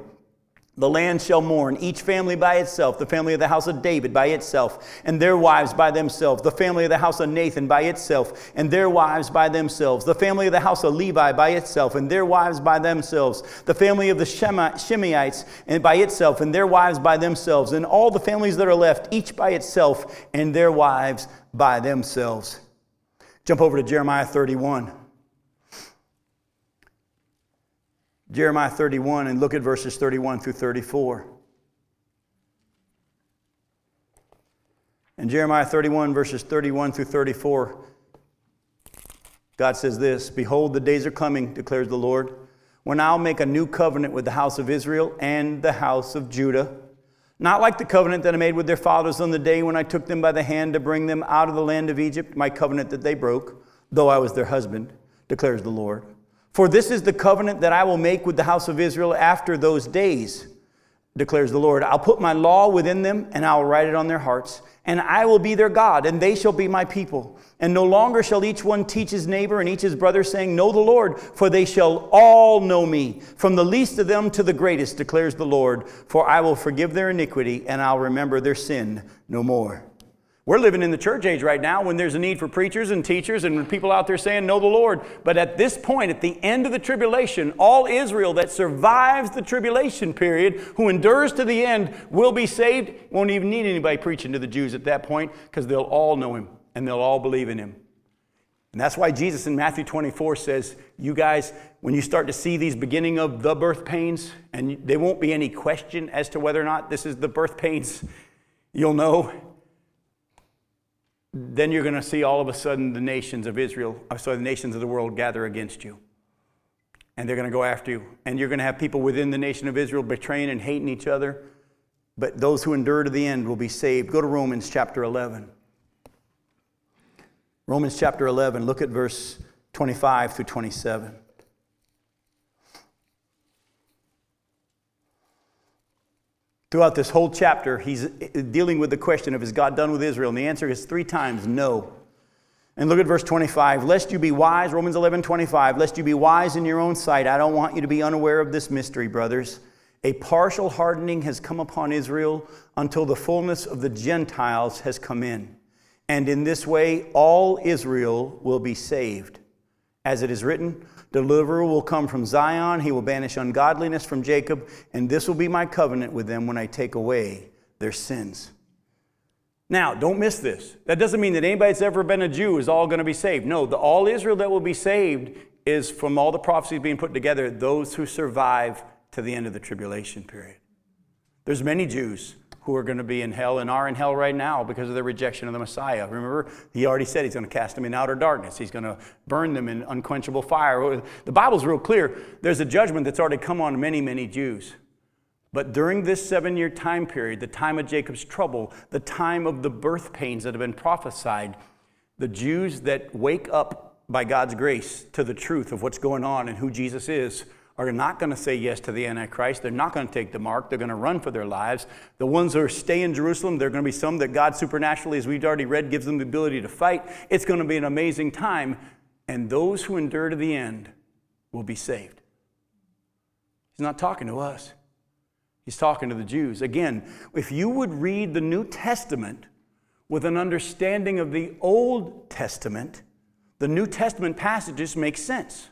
A: The land shall mourn, each family by itself, the family of the house of David by itself, and their wives by themselves, the family of the house of Nathan by itself, and their wives by themselves, the family of the house of Levi by itself, and their wives by themselves, the family of the Shimeites and by itself, and their wives by themselves, and all the families that are left, each by itself, and their wives by themselves. Jump over to Jeremiah 31. Jeremiah 31 and look at verses 31 through 34. In Jeremiah 31, verses 31 through 34, God says this Behold, the days are coming, declares the Lord, when I'll make a new covenant with the house of Israel and the house of Judah. Not like the covenant that I made with their fathers on the day when I took them by the hand to bring them out of the land of Egypt, my covenant that they broke, though I was their husband, declares the Lord. For this is the covenant that I will make with the house of Israel after those days, declares the Lord. I'll put my law within them, and I'll write it on their hearts. And I will be their God, and they shall be my people. And no longer shall each one teach his neighbor and each his brother, saying, Know the Lord, for they shall all know me, from the least of them to the greatest, declares the Lord. For I will forgive their iniquity, and I'll remember their sin no more. We're living in the church age right now when there's a need for preachers and teachers and people out there saying, Know the Lord. But at this point, at the end of the tribulation, all Israel that survives the tribulation period, who endures to the end, will be saved. Won't even need anybody preaching to the Jews at that point because they'll all know him and they'll all believe in him. And that's why Jesus in Matthew 24 says, You guys, when you start to see these beginning of the birth pains, and there won't be any question as to whether or not this is the birth pains, you'll know then you're going to see all of a sudden the nations of Israel, uh, sorry, the nations of the world gather against you. And they're going to go after you. And you're going to have people within the nation of Israel betraying and hating each other. But those who endure to the end will be saved. Go to Romans chapter 11. Romans chapter 11, look at verse 25 through 27. Throughout this whole chapter, he's dealing with the question of is God done with Israel? And the answer is three times no. And look at verse 25. Lest you be wise, Romans 11 25, lest you be wise in your own sight. I don't want you to be unaware of this mystery, brothers. A partial hardening has come upon Israel until the fullness of the Gentiles has come in. And in this way, all Israel will be saved. As it is written, Deliverer will come from Zion, he will banish ungodliness from Jacob, and this will be my covenant with them when I take away their sins. Now, don't miss this. That doesn't mean that anybody that's ever been a Jew is all going to be saved. No, the all Israel that will be saved is from all the prophecies being put together, those who survive to the end of the tribulation period. There's many Jews who are going to be in hell and are in hell right now because of their rejection of the Messiah. Remember, he already said he's going to cast them in outer darkness. He's going to burn them in unquenchable fire. The Bible's real clear. There's a judgment that's already come on many, many Jews. But during this seven year time period, the time of Jacob's trouble, the time of the birth pains that have been prophesied, the Jews that wake up by God's grace to the truth of what's going on and who Jesus is are not going to say yes to the Antichrist. They're not going to take the mark. They're going to run for their lives. The ones who stay in Jerusalem, there are going to be some that God supernaturally, as we've already read, gives them the ability to fight. It's going to be an amazing time. And those who endure to the end will be saved. He's not talking to us. He's talking to the Jews. Again, if you would read the New Testament with an understanding of the Old Testament, the New Testament passages make sense.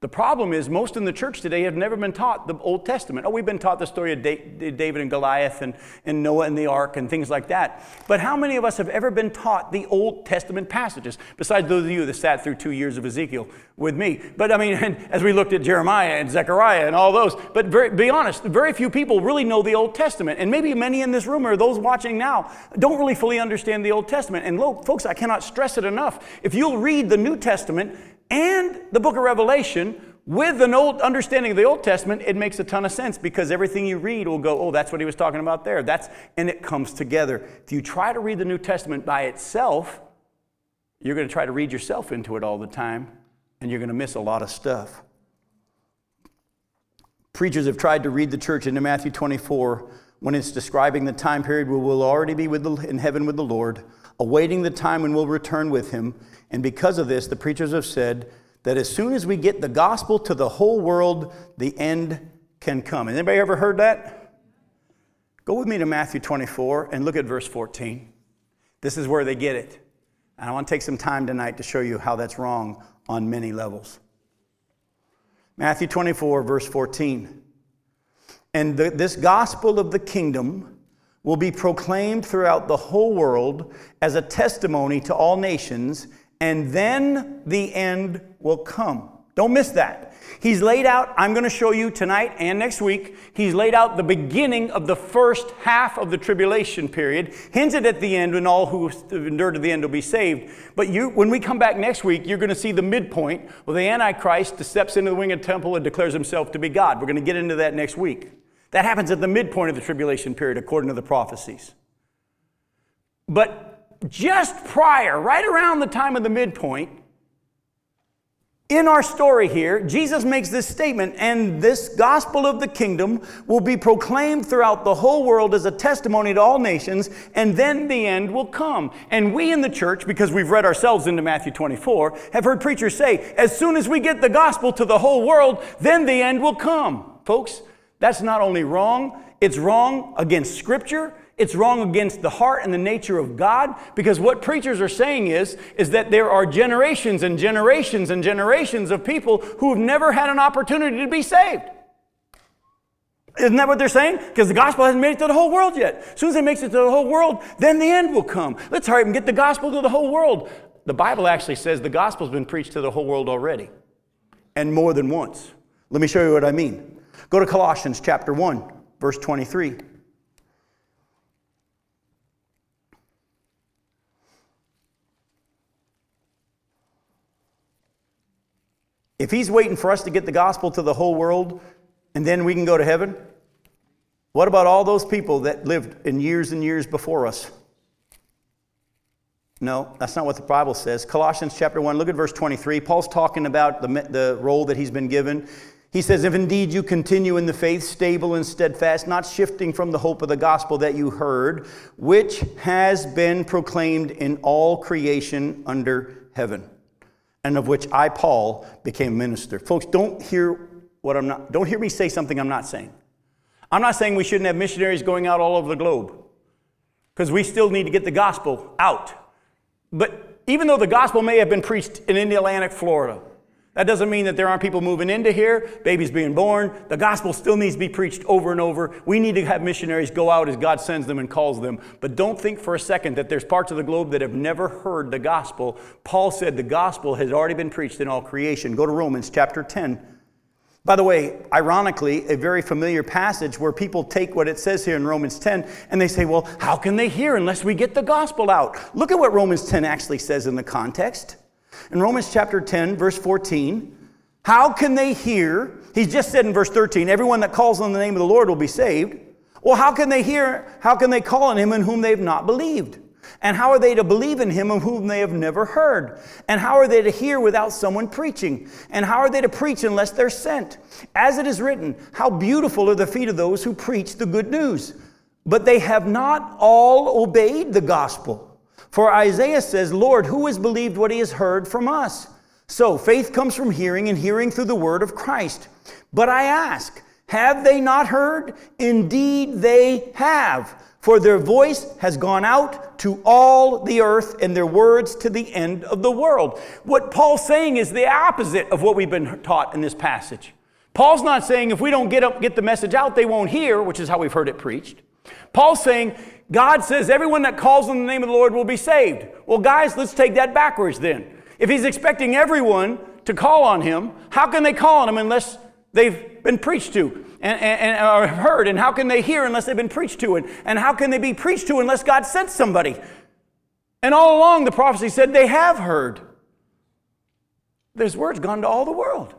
A: The problem is, most in the church today have never been taught the Old Testament. Oh, we've been taught the story of David and Goliath and, and Noah and the ark and things like that. But how many of us have ever been taught the Old Testament passages, besides those of you that sat through two years of Ezekiel with me? But I mean, as we looked at Jeremiah and Zechariah and all those, but very, be honest, very few people really know the Old Testament. And maybe many in this room or those watching now don't really fully understand the Old Testament. And look, folks, I cannot stress it enough. If you'll read the New Testament, and the book of Revelation with an old understanding of the Old Testament, it makes a ton of sense because everything you read will go, oh, that's what he was talking about there. That's and it comes together. If you try to read the New Testament by itself, you're going to try to read yourself into it all the time, and you're going to miss a lot of stuff. Preachers have tried to read the church into Matthew 24 when it's describing the time period where we'll already be the, in heaven with the Lord, awaiting the time when we'll return with him. And because of this, the preachers have said that as soon as we get the gospel to the whole world, the end can come. Has anybody ever heard that? Go with me to Matthew 24 and look at verse 14. This is where they get it. And I want to take some time tonight to show you how that's wrong on many levels. Matthew 24, verse 14. And the, this gospel of the kingdom will be proclaimed throughout the whole world as a testimony to all nations, and then the end will come. Don't miss that. He's laid out, I'm going to show you tonight and next week, he's laid out the beginning of the first half of the tribulation period, hinted at the end when all who endure to the end will be saved. But you, when we come back next week, you're going to see the midpoint where the Antichrist steps into the winged temple and declares himself to be God. We're going to get into that next week. That happens at the midpoint of the tribulation period, according to the prophecies. But just prior, right around the time of the midpoint, in our story here, Jesus makes this statement, and this gospel of the kingdom will be proclaimed throughout the whole world as a testimony to all nations, and then the end will come. And we in the church, because we've read ourselves into Matthew 24, have heard preachers say, as soon as we get the gospel to the whole world, then the end will come. Folks, that's not only wrong, it's wrong against Scripture. It's wrong against the heart and the nature of God because what preachers are saying is, is that there are generations and generations and generations of people who have never had an opportunity to be saved. Isn't that what they're saying? Because the gospel hasn't made it to the whole world yet. As soon as it makes it to the whole world, then the end will come. Let's hurry up and get the gospel to the whole world. The Bible actually says the gospel's been preached to the whole world already, and more than once. Let me show you what I mean. Go to Colossians chapter 1, verse 23. If he's waiting for us to get the gospel to the whole world and then we can go to heaven, what about all those people that lived in years and years before us? No, that's not what the Bible says. Colossians chapter 1, look at verse 23. Paul's talking about the, the role that he's been given. He says, If indeed you continue in the faith, stable and steadfast, not shifting from the hope of the gospel that you heard, which has been proclaimed in all creation under heaven, and of which I, Paul, became minister. Folks, don't hear what I'm not, don't hear me say something I'm not saying. I'm not saying we shouldn't have missionaries going out all over the globe, because we still need to get the gospel out. But even though the gospel may have been preached in Indialantic, Florida, that doesn't mean that there aren't people moving into here, babies being born. The gospel still needs to be preached over and over. We need to have missionaries go out as God sends them and calls them. But don't think for a second that there's parts of the globe that have never heard the gospel. Paul said the gospel has already been preached in all creation. Go to Romans chapter 10. By the way, ironically, a very familiar passage where people take what it says here in Romans 10 and they say, well, how can they hear unless we get the gospel out? Look at what Romans 10 actually says in the context. In Romans chapter 10, verse 14, how can they hear? He's just said in verse 13, everyone that calls on the name of the Lord will be saved. Well, how can they hear? How can they call on him in whom they've not believed? And how are they to believe in him of whom they have never heard? And how are they to hear without someone preaching? And how are they to preach unless they're sent? As it is written, how beautiful are the feet of those who preach the good news. But they have not all obeyed the gospel. For Isaiah says, Lord, who has believed what he has heard from us? So faith comes from hearing, and hearing through the word of Christ. But I ask, have they not heard? Indeed, they have. For their voice has gone out to all the earth, and their words to the end of the world. What Paul's saying is the opposite of what we've been taught in this passage. Paul's not saying if we don't get, up, get the message out, they won't hear, which is how we've heard it preached. Paul's saying God says everyone that calls on the name of the Lord will be saved. Well, guys, let's take that backwards then. If he's expecting everyone to call on him, how can they call on him unless they've been preached to and, and, heard? And how can they hear unless they've been preached to? And, and how can they be preached to unless God sent somebody? And all along, the prophecy said they have heard. This word's gone to all the world.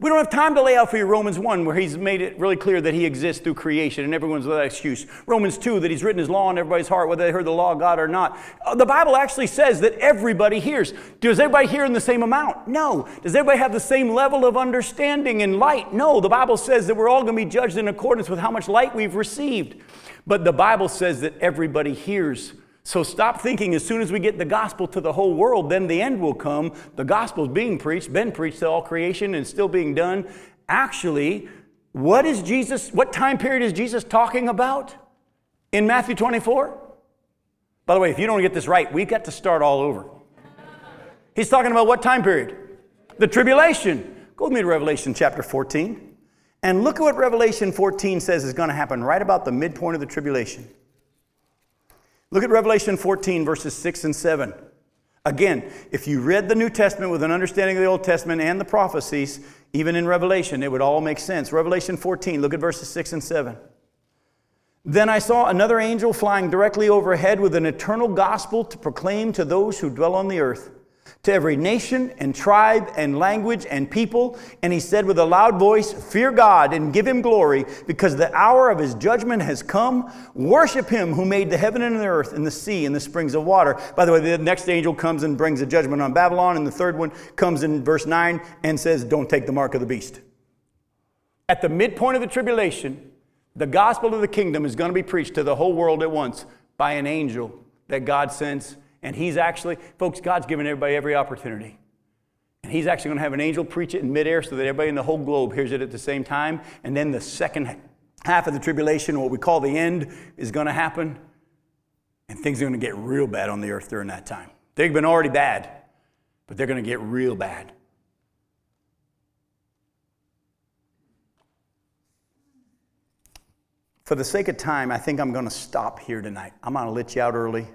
A: We don't have time to lay out for you Romans 1, where he's made it really clear that he exists through creation and everyone's without excuse. Romans 2, that he's written his law in everybody's heart, whether they heard the law of God or not. Uh, the Bible actually says that everybody hears. Does everybody hear in the same amount? No. Does everybody have the same level of understanding and light? No. The Bible says that we're all going to be judged in accordance with how much light we've received. But the Bible says that everybody hears. So stop thinking as soon as we get the gospel to the whole world, then the end will come. The gospel's being preached, been preached to all creation, and still being done. Actually, what is Jesus, what time period is Jesus talking about in Matthew 24? By the way, if you don't get this right, we've got to start all over. He's talking about what time period? The tribulation. Go with me to Revelation chapter 14. And look at what Revelation 14 says is going to happen right about the midpoint of the tribulation. Look at Revelation 14, verses 6 and 7. Again, if you read the New Testament with an understanding of the Old Testament and the prophecies, even in Revelation, it would all make sense. Revelation 14, look at verses 6 and 7. Then I saw another angel flying directly overhead with an eternal gospel to proclaim to those who dwell on the earth to every nation and tribe and language and people. And he said with a loud voice, Fear God and give him glory, because the hour of his judgment has come. Worship him who made the heaven and the earth and the sea and the springs of water. By the way, the next angel comes and brings a judgment on Babylon, and the third one comes in verse 9 and says, Don't take the mark of the beast. At the midpoint of the tribulation, the gospel of the kingdom is going to be preached to the whole world at once by an angel that God sends and he's actually, folks, God's given everybody every opportunity. And he's actually going to have an angel preach it in midair so that everybody in the whole globe hears it at the same time. And then the second half of the tribulation, what we call the end, is going to happen. And things are going to get real bad on the earth during that time. They've been already bad, but they're going to get real bad. For the sake of time, I think I'm going to stop here tonight. I'm going to let you out early.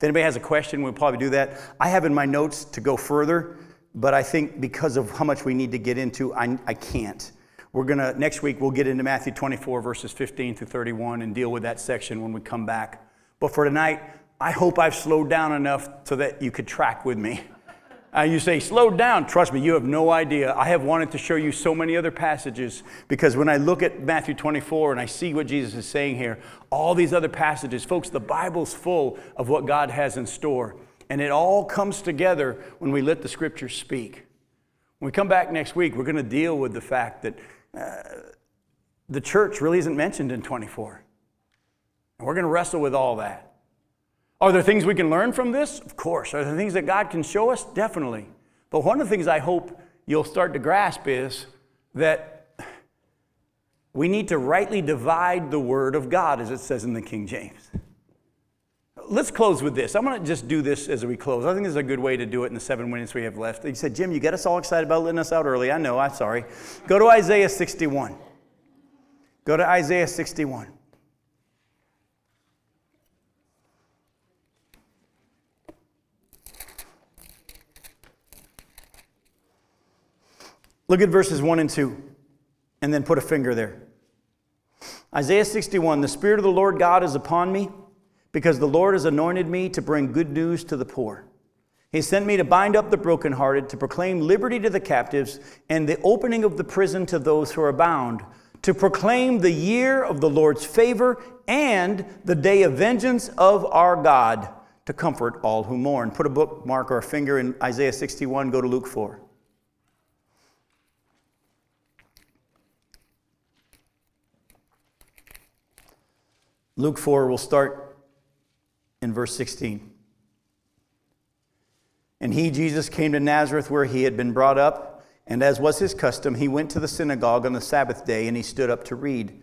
A: If anybody has a question, we'll probably do that. I have in my notes to go further, but I think because of how much we need to get into, I, I can't. We're going to, next week, we'll get into Matthew 24, verses 15 through 31, and deal with that section when we come back. But for tonight, I hope I've slowed down enough so that you could track with me. Uh, you say, slow down. Trust me, you have no idea. I have wanted to show you so many other passages because when I look at Matthew 24 and I see what Jesus is saying here, all these other passages, folks, the Bible's full of what God has in store. And it all comes together when we let the scriptures speak. When we come back next week, we're going to deal with the fact that uh, the church really isn't mentioned in 24. And we're going to wrestle with all that. Are there things we can learn from this? Of course. Are there things that God can show us? Definitely. But one of the things I hope you'll start to grasp is that we need to rightly divide the Word of God, as it says in the King James. let's close with this. I'm going to just do this as we close. I think this is a good way to do it in the seven minutes we have left. He said, Jim, you get us all excited about letting us out early. I know, I'm sorry. Go to Isaiah 61. Go to Isaiah 61. Look at verses 1 and 2, and then put a finger there. Isaiah 61 The Spirit of the Lord God is upon me, because the Lord has anointed me to bring good news to the poor. He sent me to bind up the brokenhearted, to proclaim liberty to the captives, and the opening of the prison to those who are bound, to proclaim the year of the Lord's favor and the day of vengeance of our God, to comfort all who mourn. Put a bookmark or a finger in Isaiah 61, go to Luke 4. Luke 4 we'll start in verse 16. And he, Jesus, came to Nazareth where he had been brought up, and as was his custom, he went to the synagogue on the Sabbath day and he stood up to read.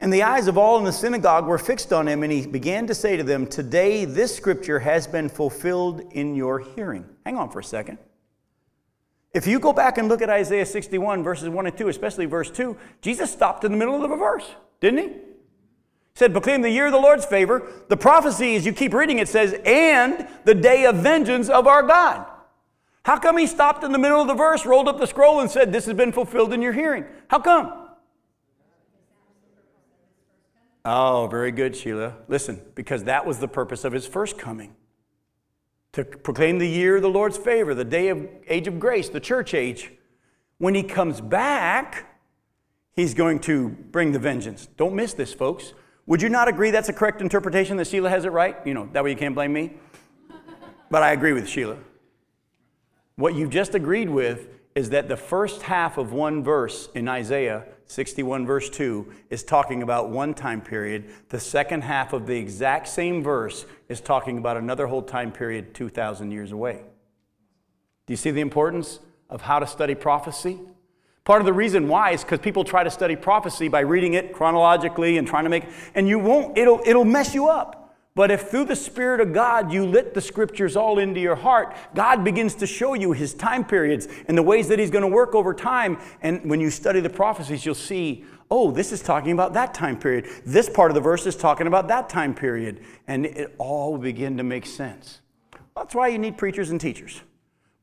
A: And the eyes of all in the synagogue were fixed on him, and he began to say to them, Today this scripture has been fulfilled in your hearing. Hang on for a second. If you go back and look at Isaiah 61, verses 1 and 2, especially verse 2, Jesus stopped in the middle of a verse, didn't he? He said, Proclaim the year of the Lord's favor. The prophecy, as you keep reading it, says, And the day of vengeance of our God. How come he stopped in the middle of the verse, rolled up the scroll, and said, This has been fulfilled in your hearing? How come? Oh, very good, Sheila. Listen, because that was the purpose of his first coming to proclaim the year of the Lord's favor, the day of age of grace, the church age. When he comes back, he's going to bring the vengeance. Don't miss this, folks. Would you not agree that's a correct interpretation that Sheila has it right? You know, that way you can't blame me. but I agree with Sheila. What you've just agreed with is that the first half of one verse in Isaiah 61, verse 2, is talking about one time period. The second half of the exact same verse is talking about another whole time period 2,000 years away. Do you see the importance of how to study prophecy? Part of the reason why is because people try to study prophecy by reading it chronologically and trying to make, and you won't, it'll, it'll mess you up. But if through the Spirit of God you lit the scriptures all into your heart, God begins to show you his time periods and the ways that he's going to work over time. And when you study the prophecies, you'll see, oh, this is talking about that time period. This part of the verse is talking about that time period. And it all will begin to make sense. That's why you need preachers and teachers.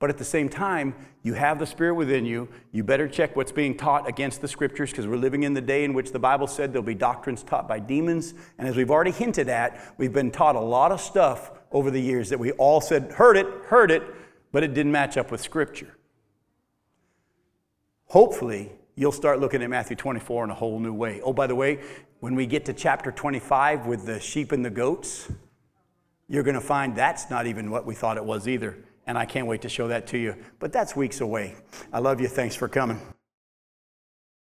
A: But at the same time, you have the Spirit within you. You better check what's being taught against the Scriptures because we're living in the day in which the Bible said there'll be doctrines taught by demons. And as we've already hinted at, we've been taught a lot of stuff over the years that we all said, heard it, heard it, but it didn't match up with Scripture. Hopefully, you'll start looking at Matthew 24 in a whole new way. Oh, by the way, when we get to chapter 25 with the sheep and the goats, you're going to find that's not even what we thought it was either and I can't wait to show that to you. But that's weeks away. I love you. Thanks for coming.